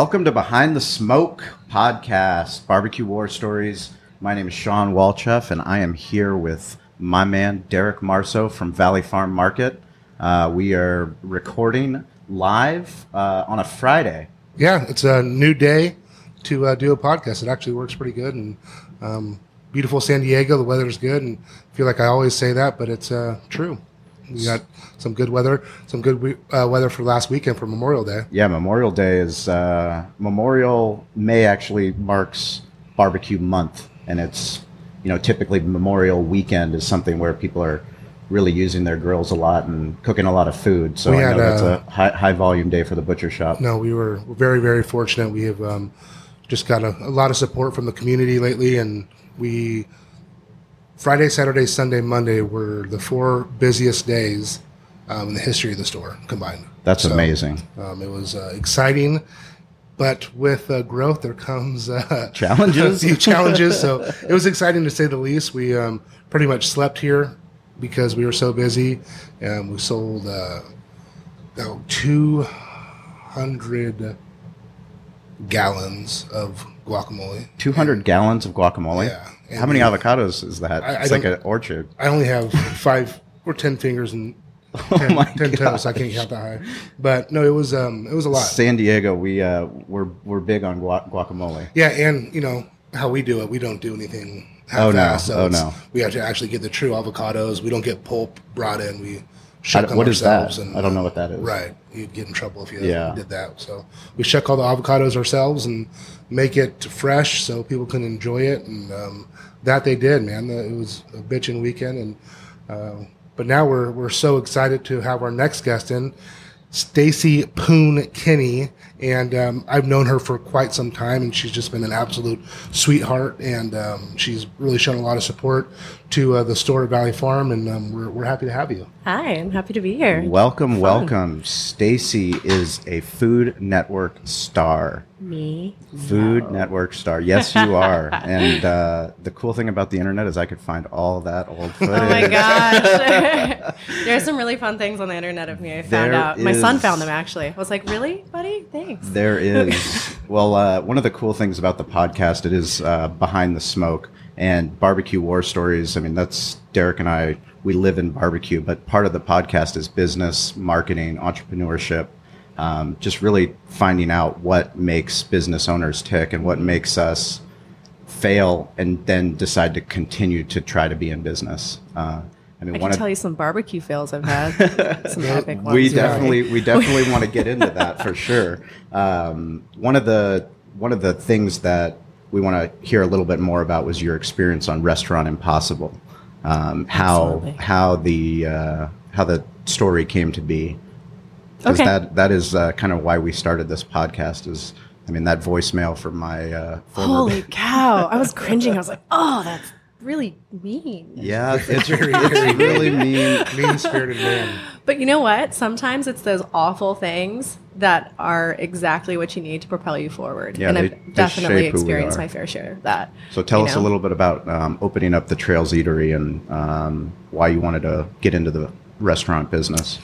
Welcome to Behind the Smoke podcast, Barbecue War Stories. My name is Sean Walchef, and I am here with my man Derek Marceau from Valley Farm Market. Uh, we are recording live uh, on a Friday. Yeah, it's a new day to uh, do a podcast. It actually works pretty good, and um, beautiful San Diego. The weather's good, and I feel like I always say that, but it's uh, true. We got some good weather, some good we- uh, weather for last weekend for Memorial Day. Yeah, Memorial Day is uh, Memorial May actually marks barbecue month, and it's you know typically Memorial weekend is something where people are really using their grills a lot and cooking a lot of food. So We I know that's uh, a high, high volume day for the butcher shop. No, we were very, very fortunate. We have um, just got a, a lot of support from the community lately, and we Friday, Saturday, Sunday, Monday were the four busiest days um, in the history of the store combined. That's So, amazing. Um, it was uh, exciting, but with uh, growth there comes uh, Challenges? challenges. So it was exciting to say the least. We um, pretty much slept here because we were so busy, and we sold uh, oh, two hundred gallons of guacamole. 200 gallons of guacamole. Yeah, and How many we- avocados is that? I- I it's like an orchard. I only have five or ten fingers and ten, Oh 10 toes. I can't count that high, but no, it was um, it was a lot. San Diego, we uh, we're we're big on gua- guacamole. Yeah, and you know how we do it. We don't do anything. Oh, no. half-assed, Oh, no. We have to actually get the true avocados. We don't get pulp brought in. We shuck them what is that? ourselves. I don't know what that is. Right, you'd get in trouble if you Yeah. did that. So we shuck all the avocados ourselves and make it fresh so people can enjoy it. And um, that they did, man. It was a bitching weekend, and uh, but now we're we're so excited to have our next guest in. Stacey Poon Kinney, and um, I've known her for quite some time, and she's just been an absolute sweetheart, and um, she's really shown a lot of support to uh, the store at Valley Farm, and um, we're, we're happy to have you. Hi, I'm happy to be here. Welcome, welcome. Stacey is a Food Network star. Me. Food Network star. Yes, you are. and uh, the cool thing about the internet is I could find all that old footage. Oh my gosh. There's some really fun things on the internet of me. I found There out. My son found them actually. I was like, really, buddy? Thanks. There is. well, uh, one of the cool things about the podcast, it is uh, behind the smoke and barbecue war stories. I mean, that's Derek and I. We live in barbecue, but part of the podcast is business, marketing, entrepreneurship. Um, just really finding out what makes business owners tick and what makes us fail, and then decide to continue to try to be in business. Uh, I mean, I can of tell you some barbecue fails I've had. some epic ones. we definitely we definitely want to get into that for sure. Um, one of the one of the things that we want to hear a little bit more about was your experience on Restaurant Impossible. Um, how Absolutely. how the uh, how the story came to be. Okay. that that is uh, kind of why we started this podcast. Is I mean that voicemail from my uh, Holy cow. I was cringing. I was like, oh, that's really mean. yeah, it's, Very, very really mean. mean spirited man. But you know what? Sometimes it's those awful things that are exactly what you need to propel you forward. Yeah, and they- I've definitely experienced my fair share of that. So tell us a little bit about um, opening up the Trails Eatery and um, why you wanted to get into the restaurant business.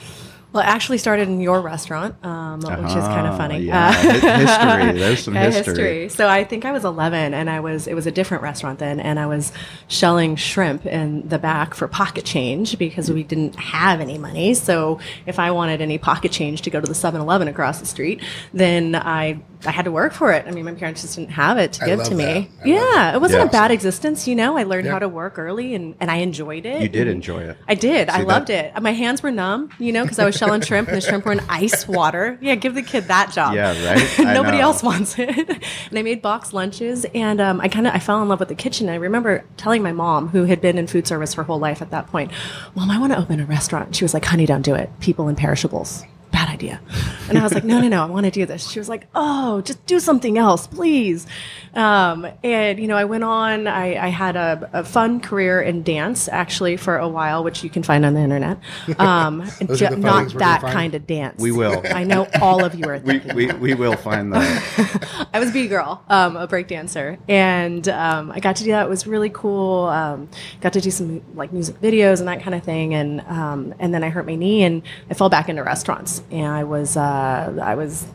Well, it actually started in your restaurant, um, which is kind of funny. yeah. Uh, history. There's some Yeah, history. So I think I was 11, and I was it was a different restaurant then, and I was shelling shrimp in the back for pocket change because we didn't have any money. So if I wanted any pocket change to go to the 7-Eleven across the street, then I I had to work for it. I mean, my parents just didn't have it to I give to me. that. Yeah, it wasn't Yeah. a bad existence. You know, I learned Yeah. how to work early, and and I enjoyed it. You did enjoy it. I did. I loved that- it. My hands were numb, you know, because I was shelling shrimp and the shrimp were in ice water. Yeah, give the kid that job. Yeah, right? Nobody else wants it. and I made box lunches, and um, I kind of I fell in love with the kitchen. I remember telling my mom, who had been in food service her whole life at that point, "Mom, I want to open a restaurant." She was like, "Honey, don't do it. People and perishables." Bad idea. And I was like, no, no, no, I want to do this. She was like, oh, just do something else, please. Um, and, you know, I went on, I, I had a, a fun career in dance actually for a while, which you can find on the internet. Um, Those the ju- not things we're gonna that kind of dance. We will. I know all of you are We, thinking. we, we will find that. I was B girl, um, a break dancer, and um, I got to do that. It was really cool. Um, got to do some like music videos and that kind of thing, and um, and then I hurt my knee and I fell back into restaurants, and I was uh, I was.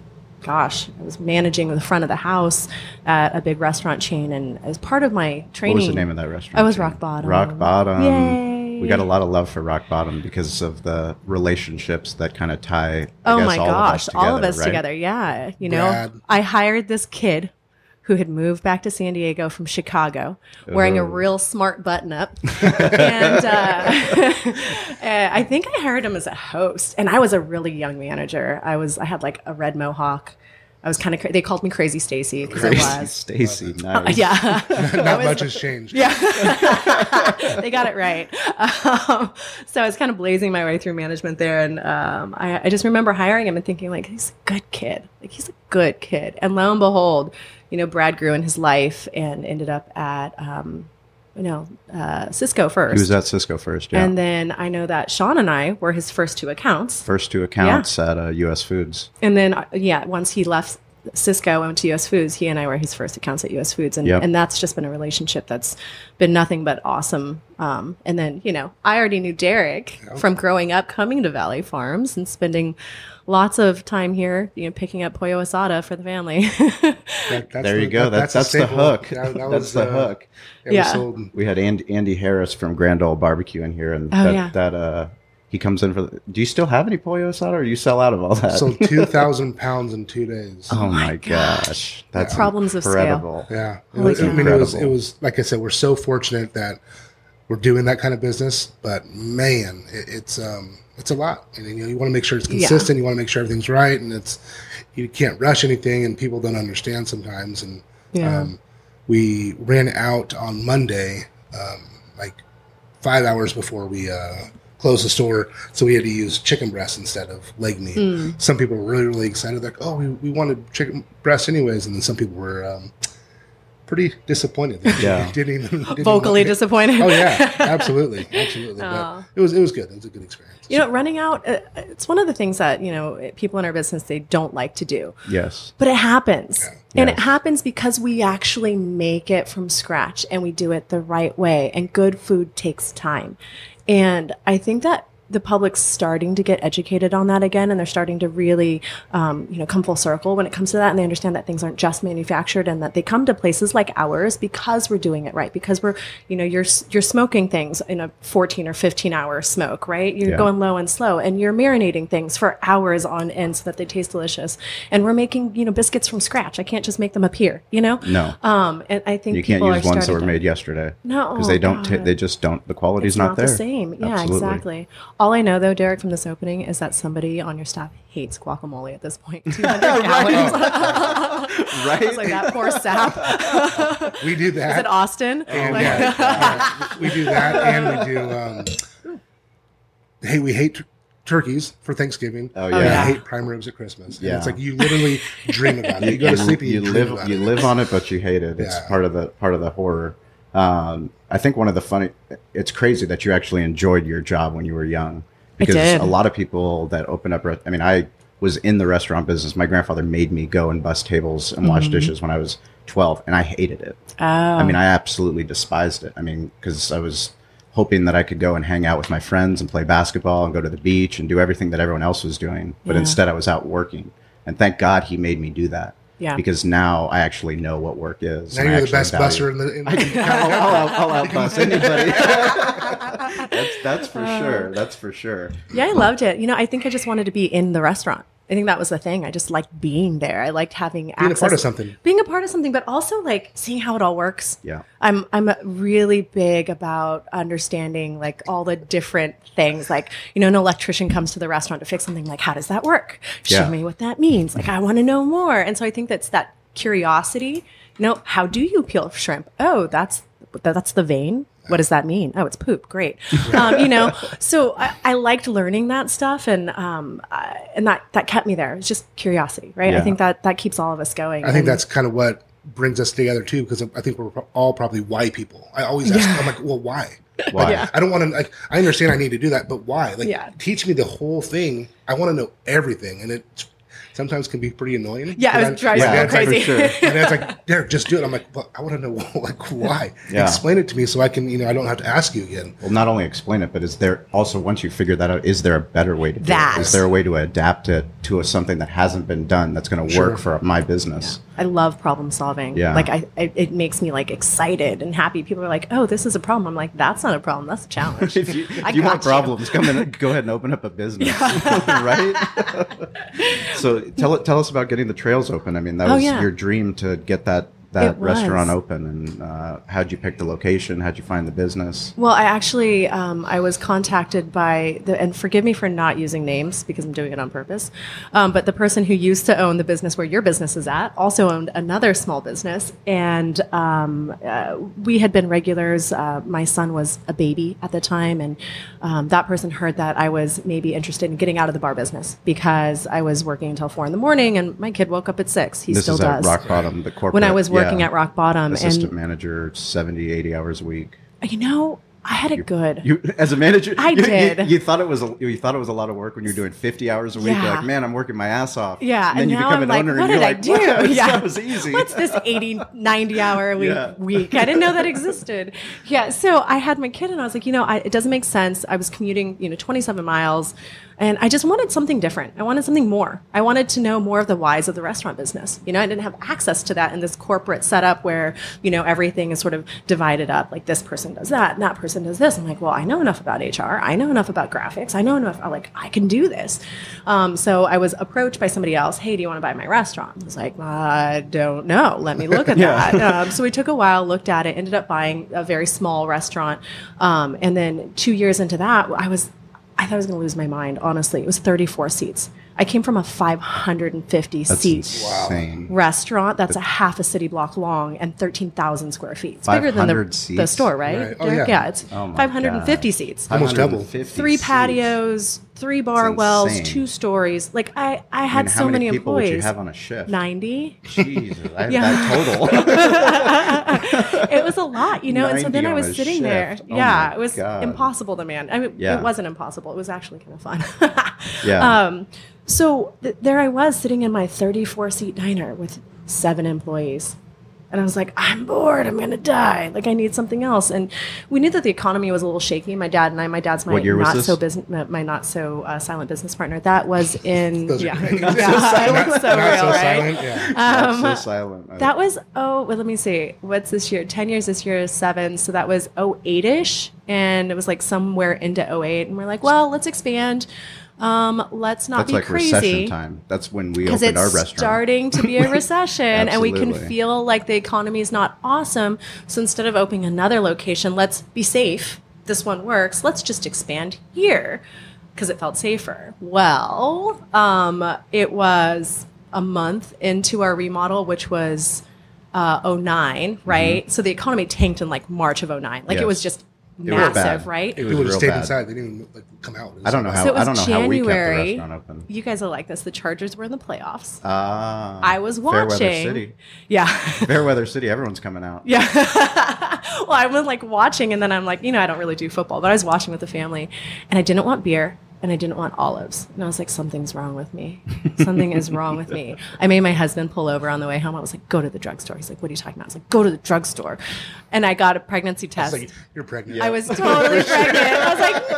Gosh, I was managing the front of the house at a big restaurant chain, and as part of my training, What was the name of that restaurant? I was chain? Rock Bottom. Rock Bottom. Yay. We got a lot of love for Rock Bottom because of the relationships that kind of tie. I Oh guess, my all gosh, of us all of us right? together. Yeah. You know, Brad. I hired this kid who had moved back to San Diego from Chicago wearing a Oh. real smart button up. and uh, uh, I think I hired him as a host. And I was a really young manager. I was, I had like a red mohawk. I was kind of, cra- they called me Crazy Stacey because I Crazy was. Stacey, nice. Yeah. Not much has changed. Yeah, they got it right. Um, so I was kind of blazing my way through management there, and um, I, I just remember hiring him and thinking like, he's a good kid. Like he's a good kid. And lo and behold, you know, Brad grew in his life and ended up at, um, you know, uh, Sysco first. He was at Sysco first, yeah. And then I know that Sean and I were his first two accounts. first two accounts at uh, U.S. Foods. And then, uh, yeah, once he left Cisco and went to US Foods, he and I were his first accounts at US Foods. And, Yep. and that's just been a relationship that's been nothing but awesome. Um, and then, you know, I already knew Derek from growing up coming to Valley Farms and spending lots of time here, you know, picking up pollo asada for the family. That- that's There you go. that- That's that's, the hook. That- that that's was, the uh, hook. Yeah. sold. We had Andy, Andy Harris from Grand Ole Barbecue in here, and Oh, that, yeah. that uh, he comes in for. The, do you still have any pollo asada, or you sell out of all that? Sold two thousand pounds in two days. oh my gosh. gosh, that's Problems of scale. Yeah, it was, I mean, it was it was like I said, we're so fortunate that we're doing that kind of business. But man, it, it's um, it's a lot, and you know, you want to make sure it's Yeah. consistent. You want to make sure everything's right, and it's you can't rush anything, and people don't understand sometimes. And Yeah. um, we ran out on Monday, um, like five hours before we uh, closed the store, so we had to use chicken breast instead of leg meat. Hmm. Some people were really, really excited, like, "Oh, we, we wanted chicken breast anyways," and then some people were um, pretty disappointed. They Yeah. didn't even didn't Vocally even- disappointed. Oh yeah, absolutely, absolutely. Aw. But it was it was good. It was a good experience. You know, running out, uh, it's one of the things that, you know, people in our business, they don't like to do. Yes. But it happens. Yeah. And it happens because we actually make it from scratch and we do it the right way. And good food takes time. And I think that the public's starting to get educated on that again, and they're starting to really, um, you know, come full circle when it comes to that, and they understand that things aren't just manufactured, and that they come to places like ours because we're doing it right, because we're, you know, you're you're smoking things in a 14 or 15 hour smoke, right? You're Yeah. going low and slow, and you're marinating things for hours on end so that they taste delicious, and we're making, you know, biscuits from scratch. I can't just make them up here, you know. No. Um, and I think You can't people use ones that were made yesterday. No, because they don't. God. they just don't. The quality's it's not, not, there. the same. Yeah, Absolutely. exactly. All I know though, Derek, from this opening is that somebody on your staff hates guacamole at this point. 200 calories. I was like that poor sap. we do is that. it Austin? And, Like- yeah, yeah, we do that, and we do. Um, hey, we hate tur- turkeys for Thanksgiving. Oh, and yeah. I hate prime ribs at Christmas. And Yeah. it's like you literally dream about it. You go to sleep and you, you dream live about you it. live on it, but you hate it. It's Yeah. part of the part of the horror. Um, I think one of the funny. It's crazy that you actually enjoyed your job when you were young, because a lot of people that open up. I mean, I was in the restaurant business. My grandfather made me go and bust tables and wash dishes when I was twelve, and I hated it. Oh. I mean, I absolutely despised it. I mean, because I was hoping that I could go and hang out with my friends and play basketball and go to the beach and do everything that everyone else was doing. But Yeah. instead, I was out working. And thank God he made me do that. Yeah. Because now I actually know what work is. Now and you're the best value- busser in the. In the I'll, I'll, out- I'll outbus anybody. that's that's for sure. Uh. That's for sure. Yeah, I loved it. You know, I think I just wanted to be in the restaurant. I think that was the thing. I just liked being there. I liked having Being a part of something. being a part of something, but also like seeing how it all works. Yeah. I'm I'm really big about understanding like all the different things. Like you know, an electrician comes to the restaurant to fix something. Like, how does that work? Show Yeah. me what that means. Like, I want to know more. And so I think that's that curiosity. You know, how do you peel shrimp? Oh, that's that- that's the vein. What does that mean? Oh, it's poop. Great. Um, you know, so I, I liked learning that stuff, and um, uh, and that that kept me there. It's just curiosity, right? I think that that keeps all of us going. I think And- that's kind of what brings us together too, because I think we're all probably why people. I always ask, I'm like, well, why? Why? Yeah. I don't want to like. I understand I need to do that, but why? Like, Yeah. teach me the whole thing. I want to know everything, and it sometimes can be pretty annoying. Yeah, it And was driving my me dad's like- crazy. sure. and dad's like, Derek, just do it. I'm like, well, I want to know like why. Yeah. Explain it to me so I can, you know, I don't have to ask you again. Well, not only explain it, but is there also once you figure that out, is there a better way to do That. it? Is there a way to adapt it to a, something that hasn't been done that's going to Sure. work for my business? I love problem solving. Yeah. Like I, I, it makes me like excited and happy. People are like, "Oh, this is a problem." I'm like, "That's not a problem. That's a challenge." if you, I if you want you. problems, come in. and Go ahead and open up a business, right? so tell tell us about getting the trails open. I mean, that Oh, was yeah. your dream to get that that restaurant open. And uh, how'd you pick the location? How'd you find the business? Well, I actually um, I was contacted by the and forgive me for not using names because I'm doing it on purpose. Um, but the person who used to own the business where your business is at also owned another small business, and um, uh, we had been regulars. Uh, my son was a baby at the time, and um, that person heard that I was maybe interested in getting out of the bar business because I was working until four in the morning, and my kid woke up at six. He this still is does. Rock Bottom, the corporate. when I was working yeah. at Rock Bottom, assistant and manager, 70, 80 hours a week. you know, I had it good. You, as a manager, I you, you- did. You, thought it was a, you thought it was a lot of work when you're doing 50 hours a week. You're Yeah. like, man, I'm working my ass off. Yeah, and then and you become I'm an like, owner, what and you're did I do? Yeah. that was easy. What's this 80, 90 hour a week, Yeah. week? I didn't know that existed. Yeah, so I had my kid and I was like, you know, I, it doesn't make sense. I was commuting, you know, 27 miles and I just wanted something different. I wanted something more. I wanted to know more of the whys of the restaurant business. You know, I didn't have access to that in this corporate setup where, you know, everything is sort of divided up. Like this person does that and that person does this. I'm like, well, I know enough about HR. I know enough about graphics. I know enough. I'm like, I can do this. Um, so I was approached by somebody else. Hey, do you want to buy my restaurant? I was like, I don't know. Let me look at Yeah. that. Um, so we took a while, looked at it, ended up buying a very small restaurant. Um, and then two years into that, I was, I thought I was going to lose my mind. Honestly, it was 34 seats. I came from a 550 That's seat insane. restaurant that's a half a city block long and 13,000 square feet. It's bigger than the, 500 the store, right? Right. Oh, Derek? yeah. it's Oh my 550 God. seats. Almost double. 550 Three seats. patios, three bar wells, two stories. Like I, I I had mean, so many, many, people would you employees. have on a shift? 90. Jesus, I Yeah. that total. it was a lot, you know. And so then I was sitting there. Oh yeah, it was God. impossible to man. I mean, Yeah. it wasn't impossible. It was actually kind of fun. Yeah. Um, so th- there I was sitting in my 34 seat diner with seven employees. And I was like, I'm bored. I'm going to die. Like, I need something else. And we knew that the economy was a little shaky. My dad and I, my dad's my What year was not so business, my not so uh, silent business partner. That was in, Those are yeah, great. yeah, it so Not real, so right? silent. Yeah. That's Um, so silent. I- That was oh well let me see what's this year ten years this year is seven so that was 08 ish and it was like somewhere into 08 and we're like well let's expand um let's not that's be like recession crazy time. That's when we opened it's our restaurant. starting to be a recession and we can feel like the economy is not awesome so instead of opening another location let's be safe this one works let's just expand here because it felt safer well um, it was a month into our remodel which was uh, 9 right so the economy tanked in like march of 09 like Mm-hmm. Yes. it was just massive bad. right It was They would real stayed bad. inside. They didn't even like, come out. I don't know how. so it was I don't know how we kept the January. restaurant open. You guys are like this. The Chargers were in the playoffs. Ah, I was watching. Fairweather watching. City. Yeah. Fairweather City. Everyone's coming out. Yeah. well, I was like watching, and then I'm like, you know, I don't really do football, but I was watching with the family, and I didn't want beer, and I didn't want olives, and I was like, something's wrong with me. Something is wrong with me. I made my husband pull over on the way home. I was like, go to the drugstore. He's like, what are you talking about? I was like, go to the drugstore, and I got a pregnancy test. like, you're pregnant. I was totally pregnant. I was like, no.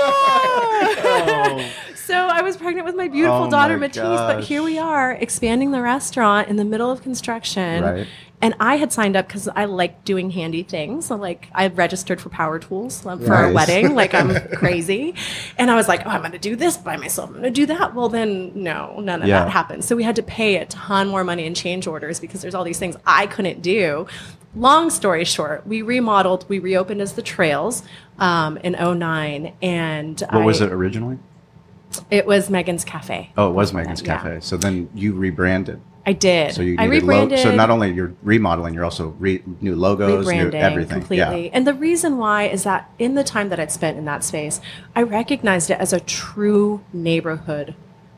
Oh. So I was pregnant with my beautiful Oh daughter my Matisse, but here we are expanding the restaurant in the middle of construction. Right. And I had signed up because I like doing handy things. So like I registered for Power Tools um, for our wedding. Like I'm crazy, and I was like, oh, I'm going to do this by myself. I'm going to do that. Well, then no, none of Yeah. that happened. So we had to pay a ton more money in change orders because there's all these things I couldn't do. Long story short, we remodeled, we reopened as the Trails um, in 09. And What was it originally? It was Megan's Cafe. Oh, it was Megan's Yeah. Cafe. So then you rebranded. I did. So you I needed lo- rebranded. so not only you're remodeling, you're also re- new logos, new rebranding everything. completely. Yeah. And the reason why is that in the time that I'd spent in that space, I recognized it as a true neighborhood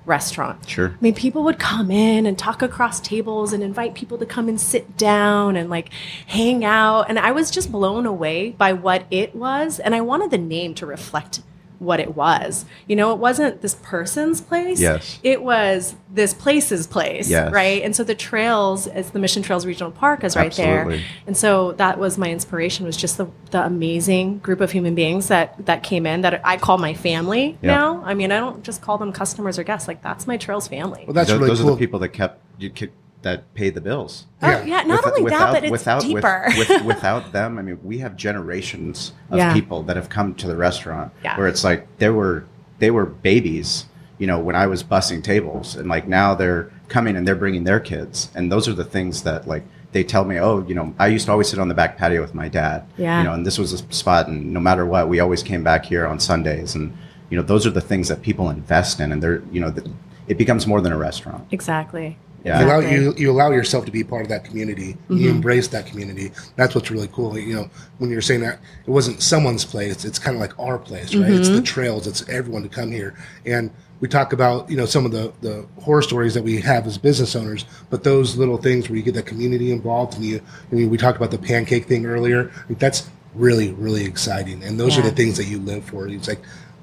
restaurant. Sure. I mean, people would come in and talk across tables and invite people to come and sit down and like hang out. And I was just blown away by what it was. And I wanted the name to reflect what it was. You know, it wasn't this person's place. Yes. It was this place's place. Yes. Right. And so the trails, as the Mission Trails Regional Park is right Absolutely. there. And so that was my inspiration was just the, the amazing group of human beings that that came in that I call my family Yeah. now. I mean, I don't just call them customers or guests. Like that's my Trails family. Well, that's those, really those cool. are the people that kept you ki- that pay the bills. oh, yeah. yeah. Not With- only that, but it's without, deeper. with- without them, I mean, we have generations of Yeah. people that have come to the restaurant Yeah. where it's like there were they were babies, you know, when I was bussing tables, and like now they're coming and they're bringing their kids, and those are the things that like they tell me, oh, you know, I used to always sit on the back patio with my dad, Yeah. you know, and this was a spot, and no matter what, we always came back here on Sundays, and you know, those are the things that people invest in, and they're, you know, th- it becomes more than a restaurant. exactly. Yeah. You allow, you, you allow yourself to be part of that community. You mm-hmm. embrace that community. That's what's really cool. You know, when you're saying that it wasn't someone's place, it's kind of like our place, right? It's the mm-hmm. trails. It's everyone to come here. And we talk about you know some of the the horror stories that we have as business owners, but those little things where you get that community involved, and you I mean, we talked about the pancake thing earlier. Like, that's really really exciting, and those are the things that you live for. It's like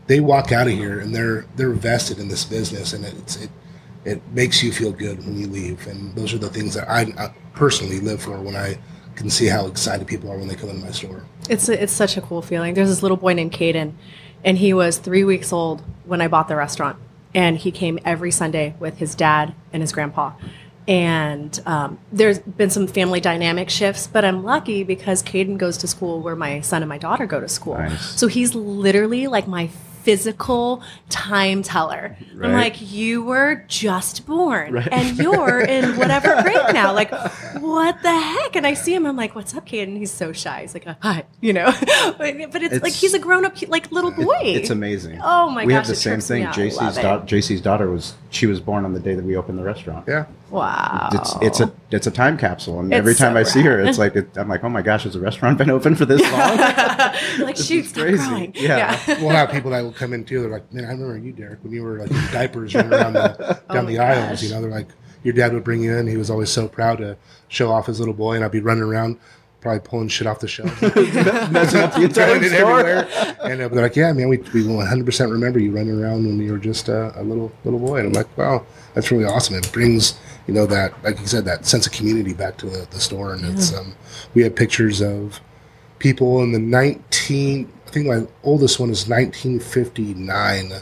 they walk out of here and they're they're vested in this business, and it's it it makes you feel good when you leave. And those are the things that I, I personally live for when I can see how excited people are when they come into my store. It's a, it's such a cool feeling. There's this little boy named Caden, and he was three weeks old when I bought the restaurant, and he came every Sunday with his dad and his grandpa. And um, there's been some family dynamic shifts, but I'm lucky because Caden goes to school where my son and my daughter go to school. Nice. So he's literally like my physical time teller. I'm like, you were just born and you're in whatever grade now. Like, what the heck? And I see him, I'm like, what's up, Caden? He's so shy. He's like, hi, you know, but, but it's, like he's a grown up, like little boy. It's amazing. Oh my we gosh, have the same thing. JC's it. daughter, JC's daughter was she was born on the day that we opened the restaurant. Yeah. Wow. It's it's a it's a time capsule, and It's every time so I see her, it's like it, I'm like, oh my gosh, has the restaurant been open for this long? like, shoot, stop crazy. crying. Yeah. We'll have people that will come in too. They're like, man, I remember you, Derek, when you were like in diapers running around the, down Oh my the aisles. gosh. You know, they're like, your dad would bring you in. He was always so proud to show off his little boy, and I'd be running around, probably pulling shit off the shelf. Messing up the entire throwing it store. everywhere. And uh, they're like, "Yeah, man, we, we 100% remember you running around when you were just uh, a little little boy." And I'm like, "Wow, that's really awesome." It brings you know that, like you said, that sense of community back to the, the store. And it's um, we have pictures of people in the 19. I think my oldest one is 1959.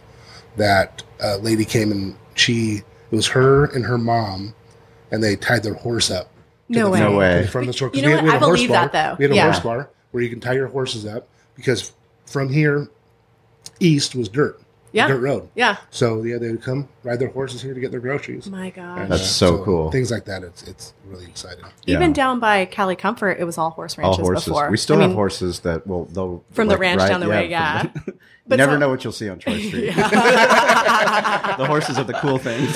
That uh, lady came and she it was her and her mom, and they tied their horse up. To No way. No way. From the store. 'Cause You know we had- what? we had I a horse believe bar. that, though. We had a Yeah. horse bar where you can tie your horses up because from here east was dirt. Yeah. Dirt road. Yeah. So yeah, they would come ride their horses here to get their groceries. My gosh. And, That's so cool. Things like that. It's it's really exciting. Even Yeah. down by Cali Comfort, it was all horse All ranches horses. before. We still I have mean, horses that will they'll From the ranch ride- down the way, yeah. the- But never some- know what you'll see on Troy Street. the horses are the cool things.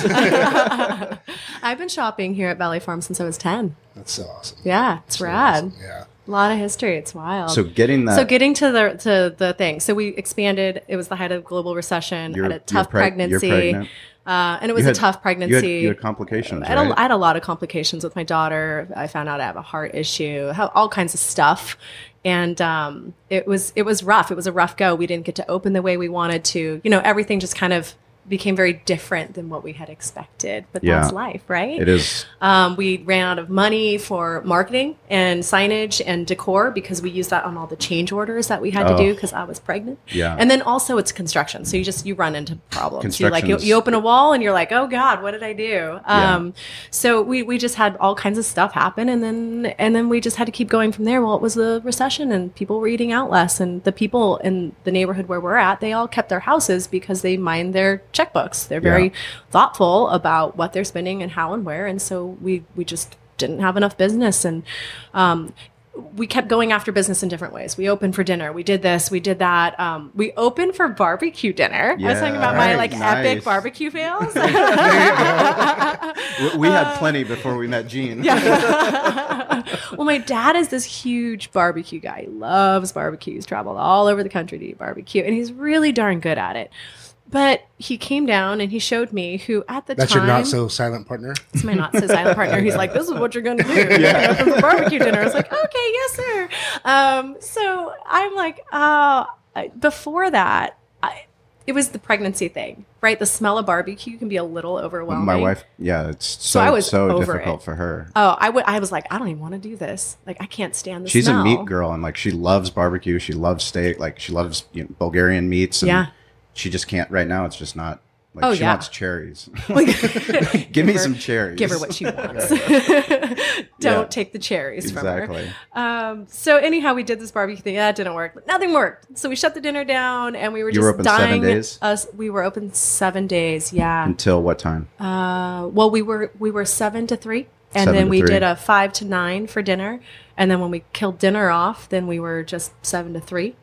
I've been shopping here at Valley Farm since I was 10. That's so awesome. Yeah, it's So rad. awesome. Yeah. A lot of history. It's wild. so getting that. So getting to the to the thing. So we expanded. It was the height of global recession. You're- had a you're tough preg- pregnancy, pregnant. uh, and it was you a tough pregnancy. You had, you had complications, I had, a? I had a lot of complications with my daughter. I found out I have a heart issue, all kinds of stuff, and um, it was it was rough. It was a rough go. We didn't get to open the way we wanted to. You know, everything just kind of became very different than what we had expected. But Yeah. that's life, right? it is. Um, we ran out of money for marketing and signage and decor because we used that on all the change orders that we had to Oh. do because I was pregnant. Yeah. And then also it's construction, so you just you run into problems. You like you, you open a wall and you're like, oh god, what did I do? Um, so we we just had all kinds of stuff happen, and then and then we just had to keep going from there. Well, it was the recession, and people were eating out less, and the people in the neighborhood where we're at, they all kept their houses because they mind their checkbooks. They're very Yeah. thoughtful about what they're spending and how and where, and so we we just didn't have enough business and um, we kept going after business in different ways. We opened for dinner. We did this. We did that. Um, we opened for barbecue dinner. I was talking about my like nice. epic barbecue fails. We, we had plenty before we met Gene. Yeah. well, my dad is this huge barbecue guy. He loves barbecues, traveled all over the country to eat barbecue, and he's really darn good at it. But he came down and he showed me who at the time. That's time your not so silent partner. It's my not so silent partner. He's like, "This is what you're going to do. You're gonna open for barbecue dinner." I was like, "Okay, yes, sir." Um, so I'm like, uh, I- before that, I, it was the pregnancy thing, right? The smell of barbecue can be a little overwhelming. My wife, yeah, it's so, I was so difficult it. for her. Oh, I would. I was like, I don't even want to do this. Like, I can't stand the She's smell. a meat girl, and like she loves barbecue. She loves steak. Like she loves you know, Bulgarian meats. And Yeah. She just can't right now. It's just not. Like Oh, she yeah. wants cherries. Give me her- some cherries. Give her what she wants. Don't Yeah. take the cherries Exactly. from her. Um, so anyhow, we did this barbecue thing. That didn't work. Nothing worked. So we shut the dinner down, and we were You just were dying. Us, we were open seven days. Yeah. Until what time? Uh, well, we were we were seven to three, and Seven then we three. did a five to nine for dinner, and then when we killed dinner off, then we were just seven to three,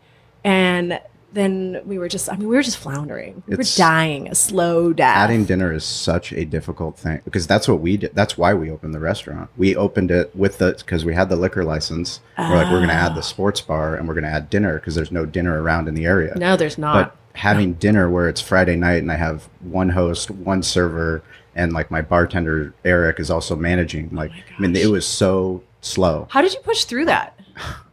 and then we were just I mean we were just floundering. We It's- were dying a slow death. Adding dinner is such a difficult thing because that's what we did. That's why we opened the restaurant. We opened it with the because we had the liquor license. We're like, we're going to add the sports bar and we're going to add dinner because there's no dinner around in the area. no, there's not. but not. having dinner where it's Friday night and I have one host, one server, and like my bartender Eric is also managing. Like, oh I mean, it was so slow. How did you push through that?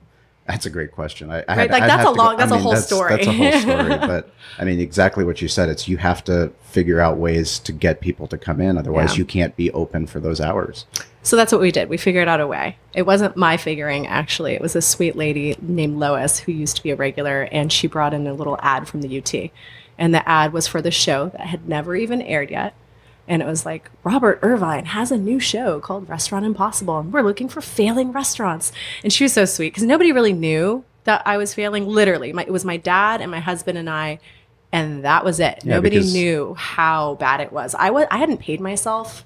That's a great question. I, I Right, had, like, I'd that's a to go- long- that's I a mean, whole story. That's a whole story. but I mean, exactly what you said. It's you have to figure out ways to get people to come in. Otherwise, Yeah. you can't be open for those hours. So that's what we did. We figured out a way. It wasn't my figuring, actually. It was a sweet lady named Lois who used to be a regular, and she brought in a little ad from the UT. And the ad was for the show that had never even aired yet. And it was like, Robert Irvine has a new show called Restaurant Impossible, and we're looking for failing restaurants. And she was so sweet because nobody really knew that I was failing. Literally, my, it was my dad and my husband and I, and that was it. Yeah, nobody knew how bad it was. I was I hadn't paid myself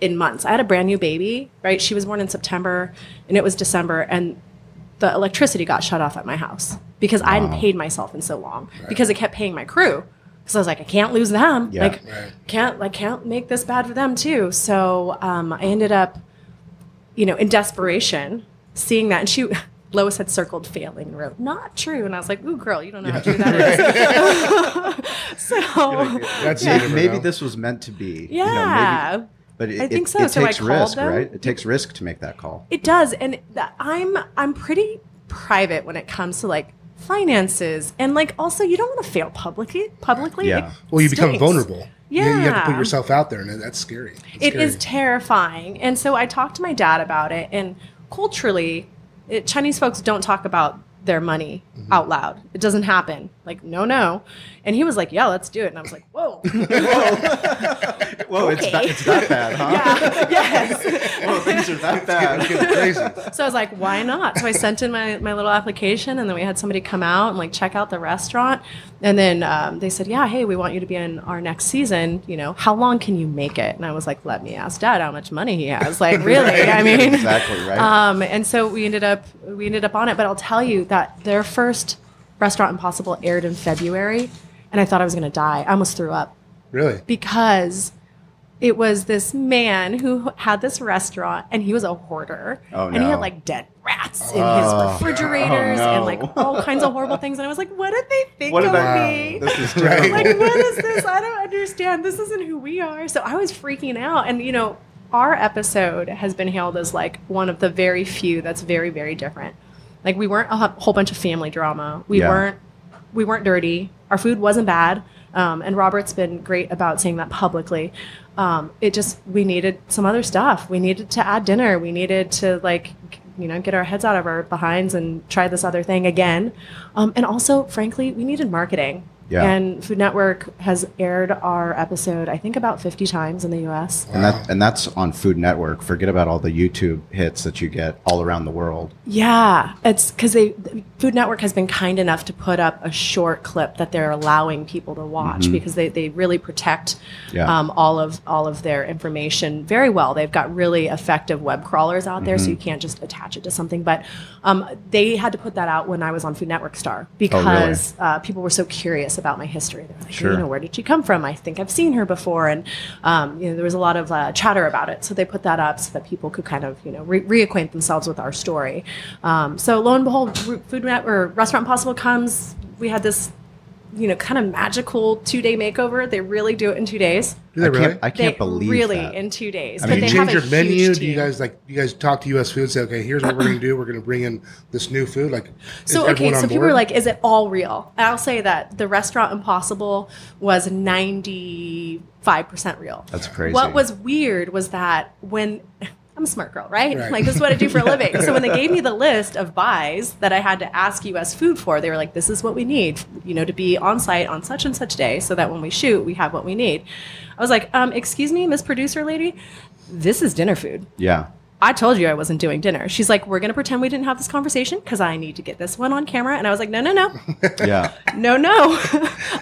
in months. I had a brand new baby, right? She was born in September and it was December and the electricity got shut off at my house because I hadn't paid myself in so long because I kept paying my crew. Because I was like, I can't lose them. Yeah. Like, Right. can't like can't make this bad for them too. So um, I ended up, you know, in desperation, seeing that, and she. Lois had circled failing and wrote, not true. And I was like, ooh, girl, you don't know how true that is. so, That's Maybe, maybe this was meant to be. you know, yeah. maybe- but it, I think so. it So takes called risk, them. right? It takes risk to make that call. It does, and th- I'm I'm pretty private when it comes to like finances, and like also you don't want to fail publicly. Publicly, Yeah. It Well, you become stinks. vulnerable. You, you have to put yourself out there, and that's scary. It's It is scary. terrifying, and so I talked to my dad about it. And culturally, it, Chinese folks don't talk about their money Mm-hmm. out loud. It doesn't happen. Like no, no. And he was like, "Yeah, let's do it." And I was like, "Whoa, Whoa, whoa it's, that, it's that bad, huh? yeah, yes." Whoa, things are that bad. crazy. So I was like, why not? So I sent in my, my little application, and then we had somebody come out and like check out the restaurant. And then um, they said, yeah, hey, we want you to be in our next season. You know, how long can you make it? And I was like, let me ask Dad how much money he has. Like, really? I mean, exactly right. um, and so we ended up we ended up on it. But I'll tell you that their first Restaurant Impossible aired in February, and I thought I was going to die. I almost threw up Really? because it was this man who had this restaurant and he was a hoarder. Oh, And he had like dead rats in Oh. his refrigerators Oh, no. and like all kinds of horrible things. And I was like, what did they think what of did I? me? This is Right. terrible. like, what is this? I don't understand. This isn't who we are. So I was freaking out. And, you know, our episode has been hailed as like one of the very few that's very, very different. Like, we weren't a whole bunch of family drama. We Yeah. weren't we weren't dirty. Our food wasn't bad. Um, and Robert's been great about saying that publicly. Um, it just we needed some other stuff. We needed to add dinner. We needed to like you know get our heads out of our behinds and try this other thing again. Um, and also, frankly, we needed marketing. Yeah. And Food Network has aired our episode, I think, about 50 times in the US. And that and that's on Food Network. Forget about all the YouTube hits that you get all around the world. Yeah, it's because they Food Network has been kind enough to put up a short clip that they're allowing people to watch because they, they really protect Mm-hmm. Yeah. um, all of all of their information very well. They've got really effective web crawlers out there, so Mm-hmm. you can't just attach it to something. But um, they had to put that out when I was on Food Network Star Oh, because uh, people were so curious about my history. They're like, Sure. you know, where did she come from? I think I've seen her before, and um, you know, there was a lot of uh, chatter about it. So they put that up so that people could kind of you know re- reacquaint themselves with our story. Um, so lo and behold, Food Net or Restaurant Possible comes. We had this, you know, kind of magical two day makeover. They really do it in two days. Do they I really? can't I can't they believe really that. in two days. I Do mean, you they have change a your menu? huge Do you guys like you guys talk to US Food? Say, okay, here's what we're going to do. We're going to bring in this new food. Like, is So okay, everyone so on people board? are like, "Is it all real?" I'll say that the Restaurant Impossible was ninety five percent real. That's crazy. What was weird was that when I'm a smart girl, right? Right. Like this is what I do for a living. so when they gave me the list of buys that I had to ask U.S. Food for, they were like, "This is what we need, you know, to be on site on such and such day, so that when we shoot, we have what we need." I was like, um, "Excuse me, Miss Producer Lady, this is dinner food." yeah. I told you I wasn't doing dinner. She's like, we're going to pretend we didn't have this conversation because I need to get this one on camera. And I was like, no, no, no, Yeah. no, no.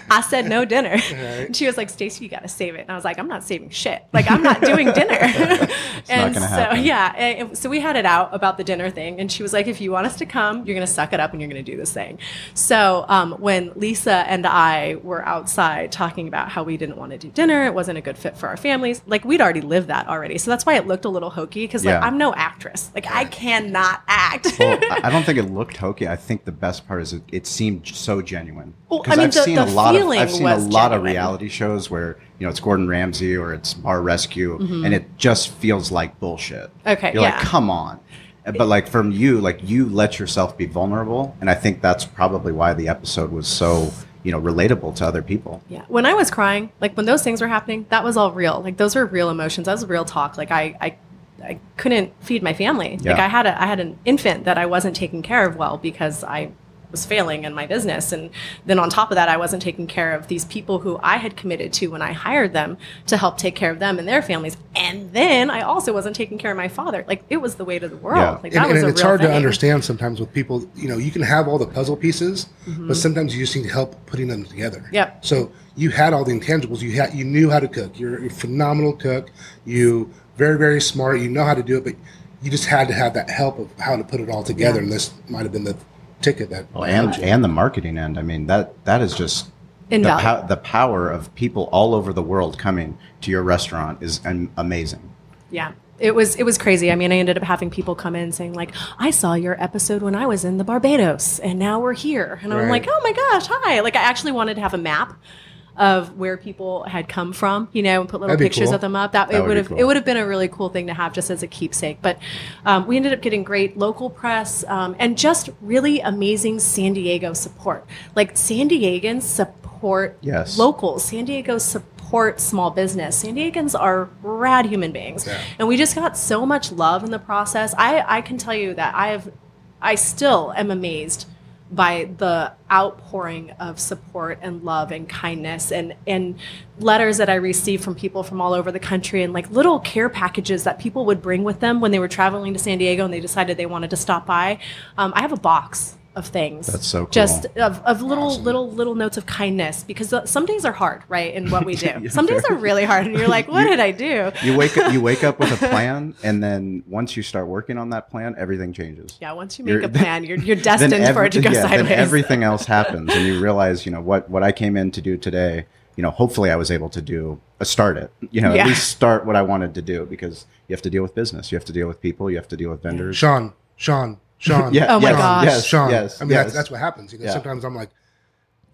I said no dinner. And she was like, Stacey, you got to save it. And I was like, I'm not saving shit. Like, I'm not doing dinner. and so, happen. yeah. and- so we had it out about the dinner thing. And she was like, if you want us to come, you're going to suck it up and you're going to do this thing. So um, when Lisa and I were outside talking about how we didn't want to do dinner, it wasn't a good fit for our families, like we'd already lived that already. So that's why it looked a little hokey because like Yeah. I'm no actress. Like I cannot act. Well, I don't think it looked hokey. I think the best part is it, it seemed so genuine. Well, I mean, I've the- seen the a lot of I've seen a lot of reality shows where you know it's Gordon Ramsay or it's Bar Rescue, Mm-hmm. and it just feels like bullshit. Okay, you're like, come on. But like from you, like you let yourself be vulnerable, and I think that's probably why the episode was so you know relatable to other people. Yeah. When I was crying, like when those things were happening, that was all real. Like those were real emotions. That was real talk. Like I, I, I couldn't feed my family. Like I had a, I had an infant that I wasn't taking care of well because I was failing in my business. And then on top of that, I wasn't taking care of these people who I had committed to when I hired them to help take care of them and their families. And then I also wasn't taking care of my father. Like it was the weight of the world. Yeah. Like and, that was and a it's hard to understand sometimes with people. You know, you can have all the puzzle pieces, Mm-hmm. but sometimes you just need help putting them together. Yep. So you had all the intangibles. You had you knew how to cook. You're a phenomenal cook. You very very smart. You know how to do it, but you just had to have that help of how to put it all together. Yeah. And this might have been the ticket that. Well, and and the marketing end. I mean that that is just the, Invaluable. pow- the power of people all over the world coming to your restaurant is um, amazing. Yeah. It was it was crazy. I mean, I ended up having people come in saying like, "I saw your episode when I was in the Barbados, and now we're here." And I'm like, "Oh my gosh, hi!" Like, I actually wanted to have a map of where people had come from, you know, and put little pictures cool. of them up. That, That it would have cool. it would have been a really cool thing to have just as a keepsake. But um, we ended up getting great local press um, and just really amazing San Diego support. Like San Diegans support Yes. locals. San Diego support small business. San Diegans are rad human beings, Yeah. and we just got so much love in the process. I I can tell you that I have, I still am amazed by the outpouring of support and love and kindness and and letters that I received from people from all over the country and like little care packages that people would bring with them when they were traveling to San Diego and they decided they wanted to stop by. Um, I have a box of things. That's so cool. Just of, of little little little notes of kindness because some days are hard, right? In what we do, Yeah, some days are really hard, and you're like, "What did I do?" You wake up, you wake up with a plan, and then once you start working on that plan, everything changes. Yeah, once you make You're- a plan, you're you're Then destined for it to go yeah, sideways. Then everything else happens, and you realize, you know, what what I came in to do today. You know, hopefully, I was able to do a start it. You know, Yeah. at least start what I wanted to do because you have to deal with business, you have to deal with people, you have to deal with vendors. Sean, Sean, Sean. Yeah, Oh my yes, gosh. yes, Sean. yes, I mean, yes. that's, that's what happens. You know, Yeah. sometimes I'm like,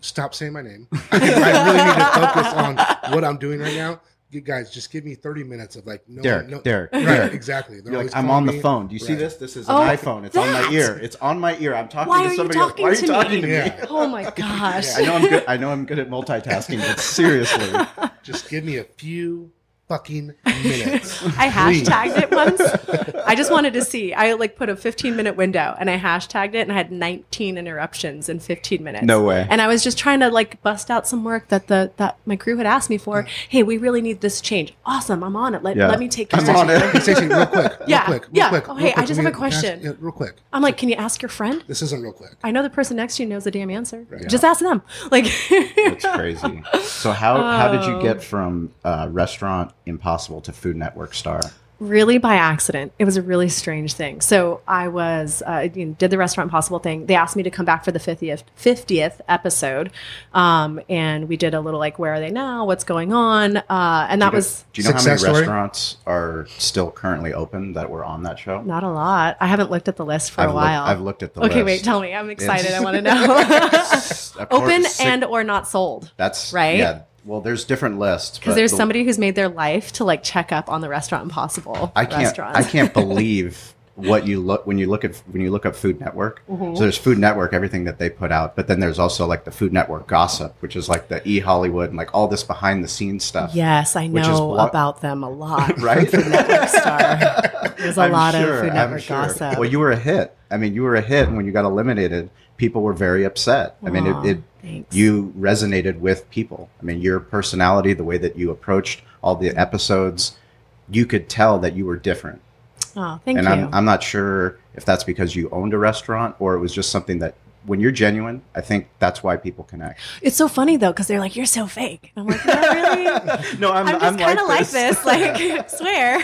stop saying my name. I really need to focus on what I'm doing right now. You guys, just give me 30 minutes of like, no, Derek, no, Derek, right? Derek. Exactly. They're You're always like, I'm calling on the me. phone. Do you see this? This is Oh, an iPhone. It's on my ear. It's on my ear. I'm talking Why to are you somebody. else. talking Why are you to talking me? to me? Yeah. oh my gosh! I know I'm good. I know I'm good at multitasking, but seriously, Just give me a few fucking minutes. I hashtagged it once. I just wanted to see. I like put a 15 minute window and I hashtagged it and I had 19 interruptions in 15 minutes. No way. And I was just trying to like bust out some work that the that my crew had asked me for. Hey, we really need this change. Awesome, I'm on it. Let, Yeah. let me take your I'm on session. it. Hey, real quick. Real Yeah, quick. Real yeah. quick. Oh, real hey, I just Let have a me ask- question. yeah, real quick. I'm like, can you ask your friend? This isn't real quick. I know the person next to you knows the damn answer. Just ask them. Like, It's crazy. So how how did Oh. you get from uh, restaurant impossible to Food Network star? really by accident. It was a really strange thing. So I was uh, you know, did the restaurant impossible thing. They asked me to come back for the 50th 50th episode, um, and we did a little like where are they now? What's going on? Uh, and that was Do you know how many story? restaurants are still currently open that were on that show? not a lot. I haven't looked at the list for I've a looked- while. I've looked at the Okay, list. wait. Tell me. I'm excited. I want to know. Of Open six- and or not sold. that's right? Yeah. Well, there's different lists Because there's the- somebody who's made their life to like check up on the restaurant impossible I can't. I can't believe what you look when you look at when you look up Food Network. Mm-hmm. So there's Food Network, everything that they put out, but then there's also like the Food Network gossip, which is like the E Hollywood and like all this behind the scenes stuff. Yes, I know what- about them a lot. Right? Food Network star. There's a I'm lot sure, of Food I'm Network sure. gossip. Well, you were a hit. I mean, you were a hit, when you got eliminated, people were very upset. I mean, it, it you resonated with people. I mean, your personality, the way that you approached all the episodes, you could tell that you were different. oh, thank and you. I'm, I'm not sure if that's because you owned a restaurant or it was just something that when you're genuine, I think that's why people connect. it's so funny though because they're like, "You're so fake." And I'm like, "Not really." No, I'm, I'm just kind of like this. Like, I swear,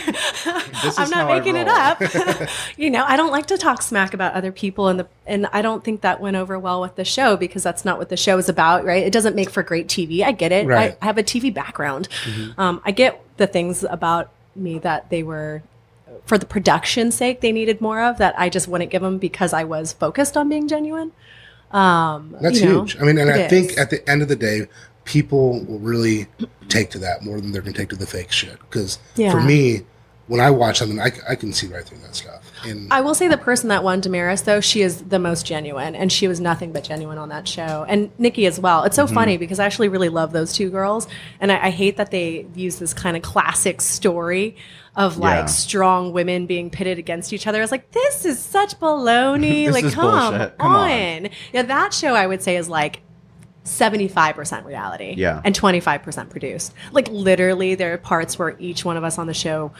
This I'm not making it up. you know, I don't like to talk smack about other people, and the and I don't think that went over well with the show because that's not what the show is about, right? It doesn't make for great TV. I get it. Right. I, I have a TV background. Um, I get the things about me that they were. For the production's sake, they needed more of that. I just wouldn't give them because I was focused on being genuine. Um, That's you know, huge. I mean, and I it think at the end of the day, people will really take to that more than they're going to take to the fake shit. Because Yeah. for me, when I watch something, I can see right through that stuff. And I will say the person that won Damaris, though, she is the most genuine, and she was nothing but genuine on that show. And Nikki as well. It's so Mm-hmm. funny because I actually really love those two girls, and I, I hate that they use this kind of classic story of like Yeah. strong women being pitted against each other. I was like, this is such baloney. Like, come. Come on. on. Yeah, that show I would say is like. 75% reality Yeah. and 25% produced. Like literally there are parts where each one of us on the show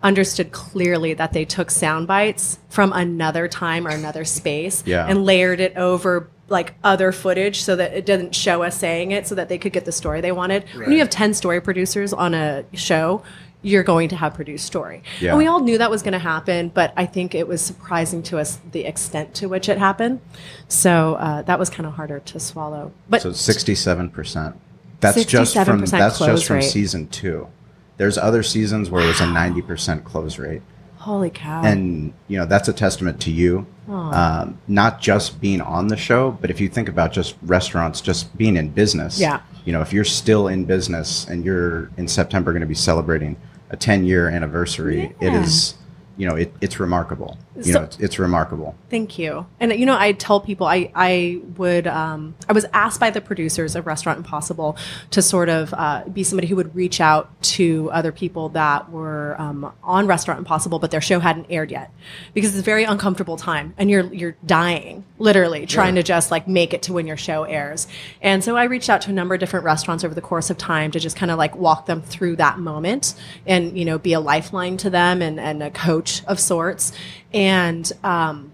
understood clearly that they took sound bites from another time or another space Yeah. and layered it over like other footage so that it didn't show us saying it so that they could get the story they wanted. When you have 10 story producers on a show, you're going to have produced story. Yeah. And we all knew that was going to happen, but I think it was surprising to us the extent to which it happened. So uh, that was kind of harder to swallow. But So 67%. That's just from that's just from rate. season 2. There's other seasons where it was a 90% close rate. holy cow. and you know that's a testament to you um, not just being on the show but if you think about just restaurants just being in business Yeah. you know if you're still in business and you're in september going to be celebrating a 10 year anniversary it Yeah. is you know it, it's remarkable you So- know it's, it's remarkable Thank you. And you know, I tell people I I would um, I was asked by the producers of Restaurant Impossible to sort of uh, be somebody who would reach out to other people that were um, on Restaurant Impossible, but their show hadn't aired yet, because it's a very uncomfortable time, and you're you're dying literally trying to just like make it to when your show airs. And so I reached out to a number of different restaurants over the course of time to just kind of like walk them through that moment and you know be a lifeline to them and and a coach of sorts. And um,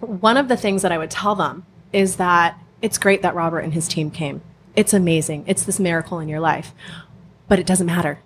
one of the things that I would tell them is that it's great that Robert and his team came. It's amazing. It's this miracle in your life, but it doesn't matter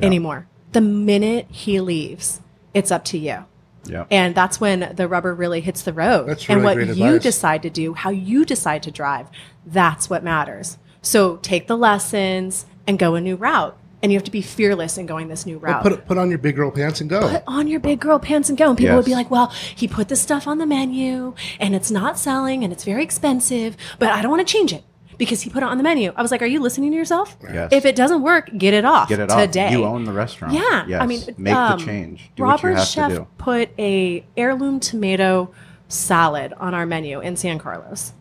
anymore. The minute he leaves, it's up to you. yeah And that's when the rubber really hits the road. That's and what you advice. decide to do, how you decide to drive, that's what matters. So take the lessons and go a new route. And you have to be fearless in going this new route put put on your big girl pants and go. put on your big girl pants and go. And people would be like, well, he put this stuff on the menu and it's not selling and it's very expensive, but I don't want to change it because he put it on the menu. I was like, are you listening to yourself? Yes. If it doesn't work, get it off get it today. off you own the restaurant Yeah, yes. I mean, make um, the change do what you Robert's have chef put a heirloom tomato salad on our menu in San Carlos.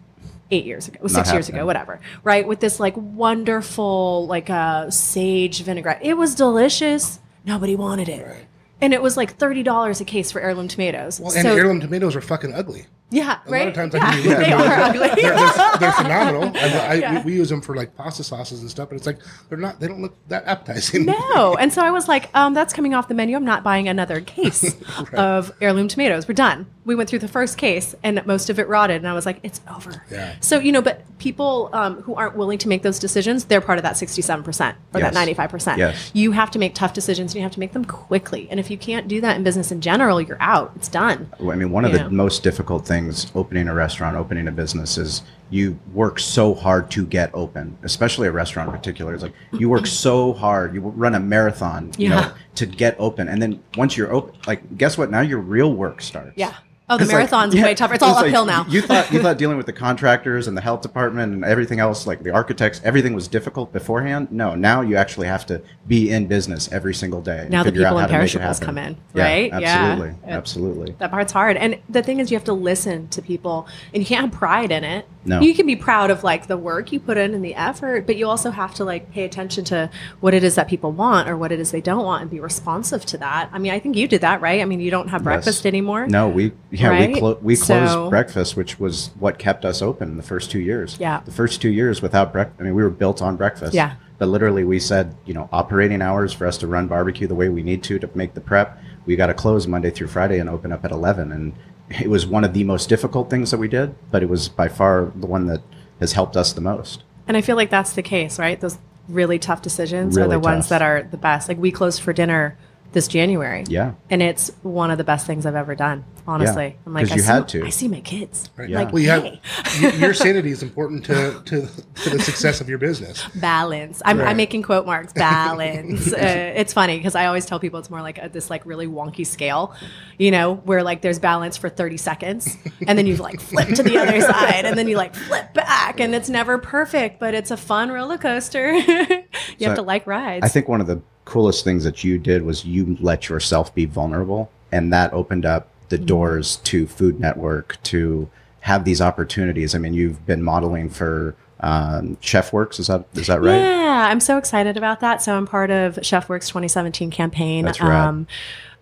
Eight years ago, Not six years ago, whatever, right? With this like wonderful, like uh, sage vinaigrette. It was delicious. Nobody wanted it. And it was like $30 a case for heirloom tomatoes. Well, and So- heirloom tomatoes are fucking ugly. yeah, A right. lot of times, yeah, like, when you look they at them, are ugly. They're, they're, they're phenomenal. I, I, Yeah. we, we use them for like pasta sauces and stuff, but it's like they're not. They don't look that appetizing. No. And so I was like, um, that's coming off the menu. I'm not buying another case of heirloom tomatoes. We're done. We went through the first case and most of it rotted. And I was like, it's over. Yeah. So, you know, but people um, who aren't willing to make those decisions, they're part of that 67% or Yes. that 95%. Yes. You have to make tough decisions and you have to make them quickly. And if you can't do that in business in general, you're out. It's done. I mean, one of the most difficult things opening a restaurant, opening a business is you work so hard to get open, especially a restaurant in particular. It's like you work so hard, you run a marathon, you Yeah. know, to get open. And then once you're open, like, guess what? Now your real work starts. Yeah. Oh, the It's like- marathon's yeah, way tougher. It's all like uphill now. You thought you thought dealing with the contractors and the health department and everything else, like the architects, everything was difficult beforehand. No, now you actually have to be in business every single day. and Now the figure out people how in to perishables come in, Yeah, right? Yeah. Absolutely, It- absolutely. That part's hard. And the thing is, you have to listen to people and you can't have pride in it. No. You can be proud of like the work you put in and the effort, but you also have to like pay attention to what it is that people want or what it is they don't want and be responsive to that. I mean, I think you did that, right? I mean, you don't have breakfast Yes. anymore. No, we yeah Right? we clo- we closed So- breakfast, which was what kept us open the first two years. Yeah. the first two years without breakfast. I mean, we were built on breakfast. Yeah. but literally we said, you know, operating hours for us to run barbecue the way we need to to make the prep. We got to close Monday through Friday and open up at eleven, and it was one of the most difficult things that we did, but it was by far the one that has helped us the most. And I feel like that's the case, right? Those really tough decisions are Really the ones that are the best. Like we closed for dinner this January. Yeah. And it's one of the best things I've ever done, honestly. I'm like, 'Cause I you see, had to. I see my kids. Right. Yeah. Like, Well, you hey. y- your sanity is important to, to to the success of your business. balance. I'm, Right. I'm making quote marks. Balance. uh, it's funny because I always tell people it's more like a, this like really wonky scale, you know, where like there's balance for 30 seconds, and then you like flip to the other side, and then you like flip back, and it's never perfect, but it's a fun roller coaster. you So have to like rides. I think one of the coolest things that you did was you let yourself be vulnerable, and that opened up the doors to Food Network to have these opportunities. I mean, you've been modeling for um, Chef Works. Is that is that right? Yeah, I'm so excited about that. So I'm part of ChefWorks 2017 campaign. That's rad. Um,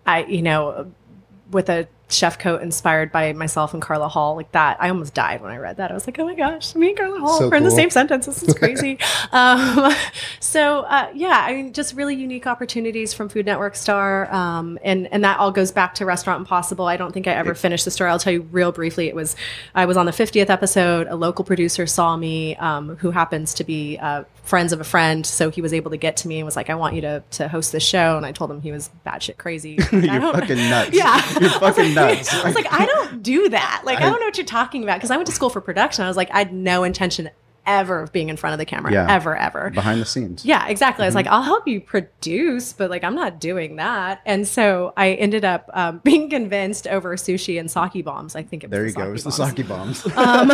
I, you know, with a chef coat inspired by myself and Carla Hall, like that. I almost died when I read that. I was like, oh my gosh, me and Carla Hall So are in the same sentence. This is crazy. um, so uh, yeah, I mean, just really unique opportunities from Food Network Star, um, and and that all goes back to Restaurant Impossible. I don't think I ever finished the story. I'll tell you real briefly. It was I was on the 50th episode. A local producer saw me, um, who happens to be uh, friends of a friend, so he was able to get to me and was like, "I want you to to host this show." And I told him he was batshit crazy. You're fucking nuts. Yeah, You're fucking nuts. I was like, I don't do that. Like, I, don't know what you're talking about because I went to school for production. I was like, I had no intention ever of being in front of the camera, Yeah. ever, ever. behind the scenes. Yeah, exactly. I was Mm-hmm. like, I'll help you produce, but like, I'm not doing that. And so I ended up um, being convinced over sushi and sake bombs. I think it was There the you go. sake It was the bombs. sake bombs.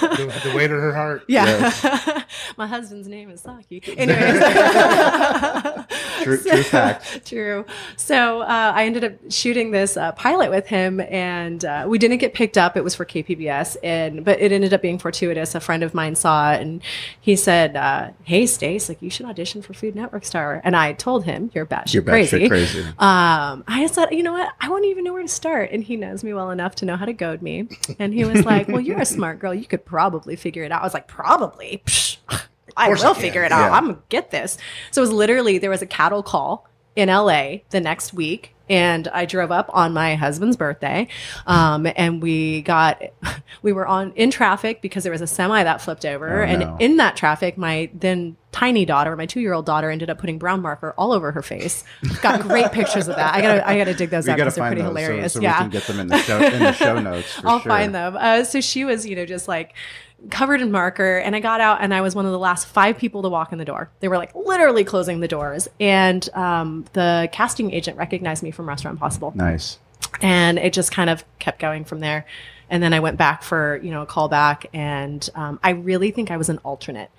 The, the weight of her heart. Yeah. My husband's name is Saki. Anyways. true, true fact. True. So uh, I ended up shooting this uh, pilot with him, and uh, we didn't get picked up. It was for KPBS, and but it ended up being fortuitous. A friend of mine saw and he said, uh, "Hey, Stace, like you should audition for Food Network Star." And I told him, "You're batshit You're crazy." crazy. Um, I said, "You know what? I wouldn't even know where to start." And he knows me well enough to know how to goad me. And he was like, "Well, you're a smart girl. You could probably figure it out." I was like, "Probably." Psh, I will I figure it out. Yeah. I'm gonna get this. So it was literally there was a cattle call in LA the next week. And I drove up on my husband's birthday, um, and we got we were on in traffic because there was a semi that flipped over, Oh, and no. in that traffic, my then tiny daughter, my two year old daughter, ended up putting brown marker all over her face. Got great pictures of that. I gotta I gotta dig those We out because they're pretty those hilarious. so yeah, we can get them in the show in the show notes. For I'll sure. find them. Uh, so she was, you know, just like covered in marker. And I got out and I was one of the last five people to walk in the door. They were like literally closing the doors. And um, the casting agent recognized me from Restaurant Possible. Nice. And it just kind of kept going from there. And then I went back for, you know, a callback. And um, I really think I was an alternate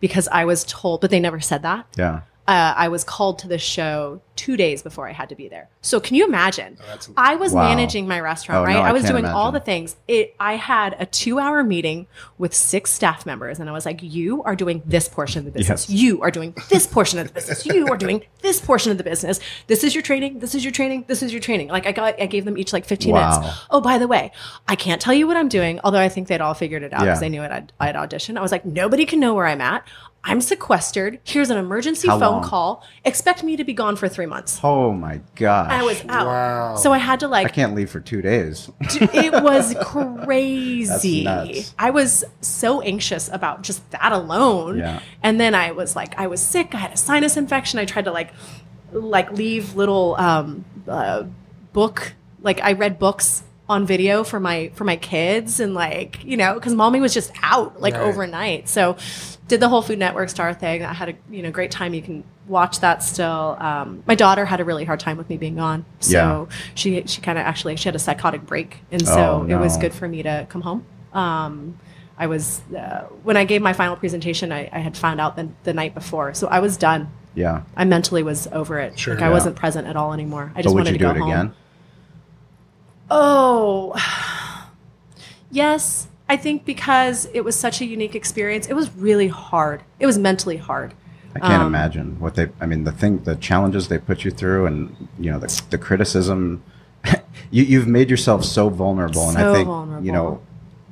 because I was told, but they never said that. Yeah. Uh, I was called to the show two days before I had to be there. So can you imagine? that's- I was Wow. managing my restaurant, Oh, right? no, I I was can't doing all the things. It. I had a two-hour meeting with six staff members, and I was like, "You are doing this portion of the business. Yes. You are doing this portion of the business. You are doing this portion of the business. This is your training. This is your training. This is your training." Like I got, I gave them each like 15 Wow. minutes. Oh, by the way, I can't tell you what I'm doing, although I think they'd all figured it out because Yeah. they knew it. I'd, I'd auditioned. I was like, nobody can know where I'm at. I'm sequestered. Here's an emergency How phone long? call. Expect me to be gone for three months. Oh my gosh. I was out. Wow. So I had to like. I can't leave for two days. it was crazy. That's nuts. I was so anxious about just that alone. Yeah. And then I was like, I was sick. I had a sinus infection. I tried to like, like leave little um, uh, book. Like I read books on video for my for my kids and like you know because mommy was just out like Right. overnight. So did the whole Food Network star thing. I had a you know great time. You can watch that still. Um, my daughter had a really hard time with me being gone. So Yeah. she she kind of actually she had a psychotic break, and so Oh, it was good for me to come home. Um, I was uh, when I gave my final presentation, I, I had found out the, the night before, so I was done. Yeah. I mentally was over it. Sure. like I wasn't present at all anymore. I But just would wanted you to do go it home. again? Oh, yes. I think because it was such a unique experience, it was really hard. It was mentally hard. I can't Um, imagine what they. I mean, the thing, the challenges they put you through, and you know, the, the criticism. you, you've made yourself so vulnerable, and I think vulnerable. you know,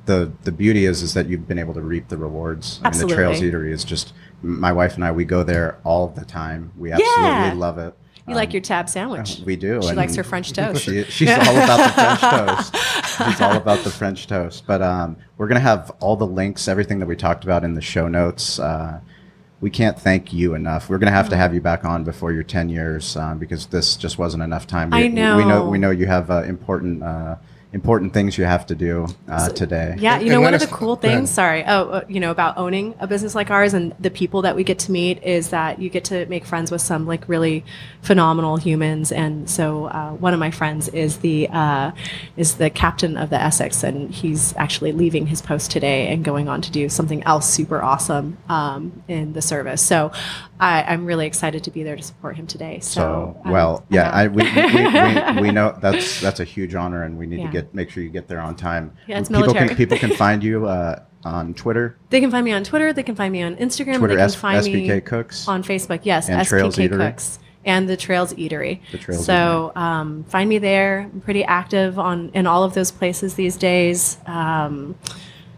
the the beauty is is that you've been able to reap the rewards. I mean, the Trails Absolutely. Eatery is just. My wife and I, we go there all the time. We absolutely Yeah. love it. You like your tab sandwich? Um, We do. She and likes her French toast. She, she's all about the French toast. She's all about the French toast. But um, we're going to have all the links, everything that we talked about in the show notes. Uh, we can't thank you enough. We're going to have to have you back on before your 10 years um, because this just wasn't enough time. We, I know. We know, we know you have uh, important, uh, important things you have to do uh, today. Yeah, you know, one of the cool things, sorry, oh, uh, you know, about owning a business like ours and the people that we get to meet is that you get to make friends with some like really phenomenal humans. And so, uh, one of my friends is the uh, is the captain of the Essex, and he's actually leaving his post today and going on to do something else super awesome um, in the service. So, I, I'm really excited to be there to support him today. So, So, I'm- well, I'm yeah. I, we, we, we, we know that's that's a huge honor, and we need Yeah. to get make sure you get there on time. Yeah, it's people military. can people can find you uh, on Twitter, They can find me on Twitter. They can find me on Instagram. Twitter they can S- find me Cooks. on Facebook. Yes, And SPK Trails Eatery. Cooks and the Trails Eatery. The Trails so um, find me there. I'm pretty active on in all of those places these days. Um,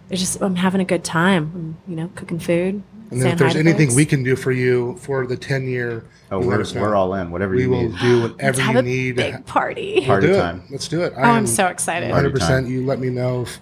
it's just I'm having a good time. I'm, you know, cooking food. And then if there's anything folks. we can do for you for the 10 year, Oh, we're, us we're all in. Whatever We you will need. do Let's whatever have you a need. big party. Party do it. time. Let's do it. Oh, I'm so excited. 100%. time. You let me know if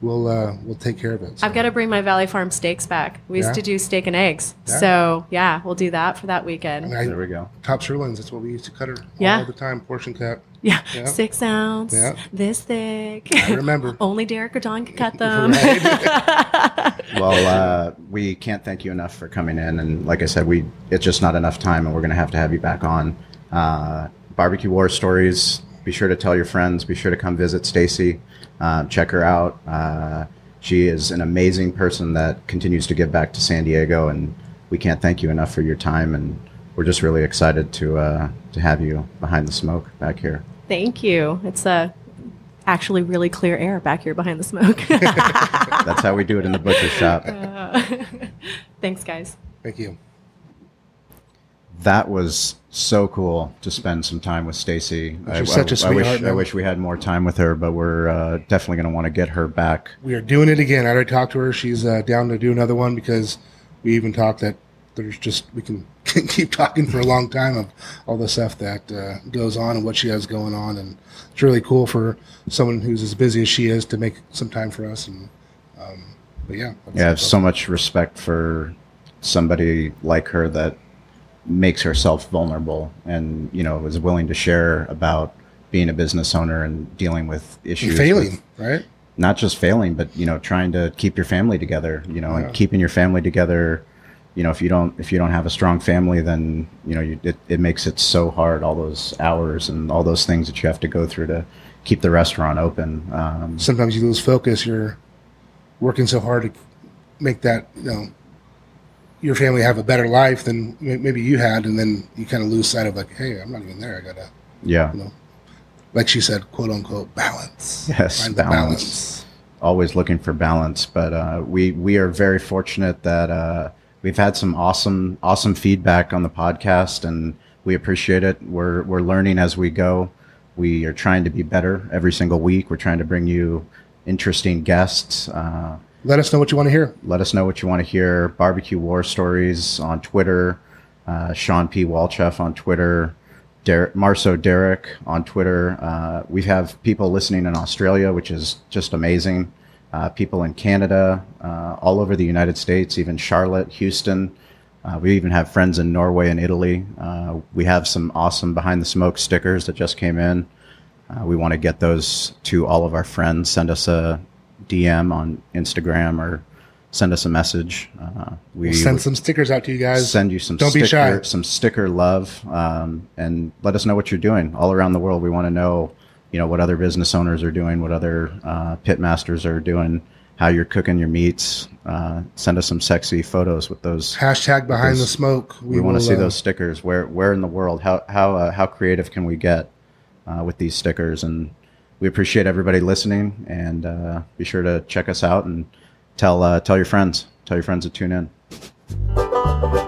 we'll uh, we'll take care of it. So. I've got to bring my Valley Farm steaks back. We used Yeah. to do steak and eggs. Yeah. So yeah, we'll do that for that weekend. And I- There we go. top sirloins. That's what we used to cut her Yeah. all the time. Portion cut. Yeah, Yeah. six ounce, Yeah. this thick. I remember. Only Derek or Don can cut them. Well, uh, we can't thank you enough for coming in, and like I said, we it's just not enough time, and we're going to have to have you back on. Uh, Barbecue War Stories. Be sure to tell your friends. Be sure to come visit Stacey. Uh, check her out. Uh, she is an amazing person that continues to give back to San Diego, and we can't thank you enough for your time. And we're just really excited to uh, to have you behind the smoke back here. Thank you. It's uh, actually really clear air back here behind the smoke. That's how we do it in the butcher shop. Thanks, guys. Thank you. That was so cool to spend some time with Stacey. I, She's such a I- I wish, sweetheart, I wish we had more time with her, but we're uh, definitely going to want to get her back. We are doing it again. I already talked to her. She's uh, down to do another one because we even talked that there's just we can keep talking for a long time of all the stuff that uh, goes on and what she has going on, and it's really cool for someone who's as busy as she is to make some time for us. And um, but yeah, Yeah, I have so much respect for somebody like her that makes herself vulnerable and you know is willing to share about being a business owner and dealing with and issues failing, with- right? not just failing but you know trying to keep your family together you know Yeah. and keeping your family together you know if you don't if you don't have a strong family then you know you, it, it makes it so hard all those hours and all those things that you have to go through to keep the restaurant open um, Sometimes you lose focus. You're working so hard to make that you know your family have a better life than maybe you had, and then you kind of lose sight of like, hey, I'm not even there. I gotta, Yeah. you know, like she said, quote unquote, balance. Yes, Find the balance. always looking for balance. But uh, we we are very fortunate that uh, we've had some awesome awesome feedback on the podcast, and we appreciate it. We're we're learning as we go. We are trying to be better every single week. We're trying to bring you interesting guests. Uh, Let us know what you want to hear. let us know what you want to hear. Barbecue War Stories on Twitter. Uh, Shawn P. Walchef on Twitter. Derek, Marso Derek on Twitter. Uh, we have people listening in Australia, which is just amazing. Uh, people in Canada, uh, all over the United States, even Charlotte, Houston. Uh, we even have friends in Norway and Italy. Uh, we have some awesome behind the smoke stickers that just came in. Uh, we want to get those to all of our friends. Send us a DM on Instagram or send us a message. Uh, we We'll send some stickers out to you guys. send you some Don't sticker, be shy. some sticker love, um, and let us know what you're doing all around the world. We want to know, you know, what other business owners are doing, what other uh, pit masters are doing, how you're cooking your meats. Uh, send us some sexy photos with those. Hashtag behind the smoke. We, want to see uh, those stickers. Where where in the world? How how uh, how creative can we get uh, with these stickers? And we appreciate everybody listening. And uh, be sure to check us out and tell uh, tell your friends. Tell your friends to tune in.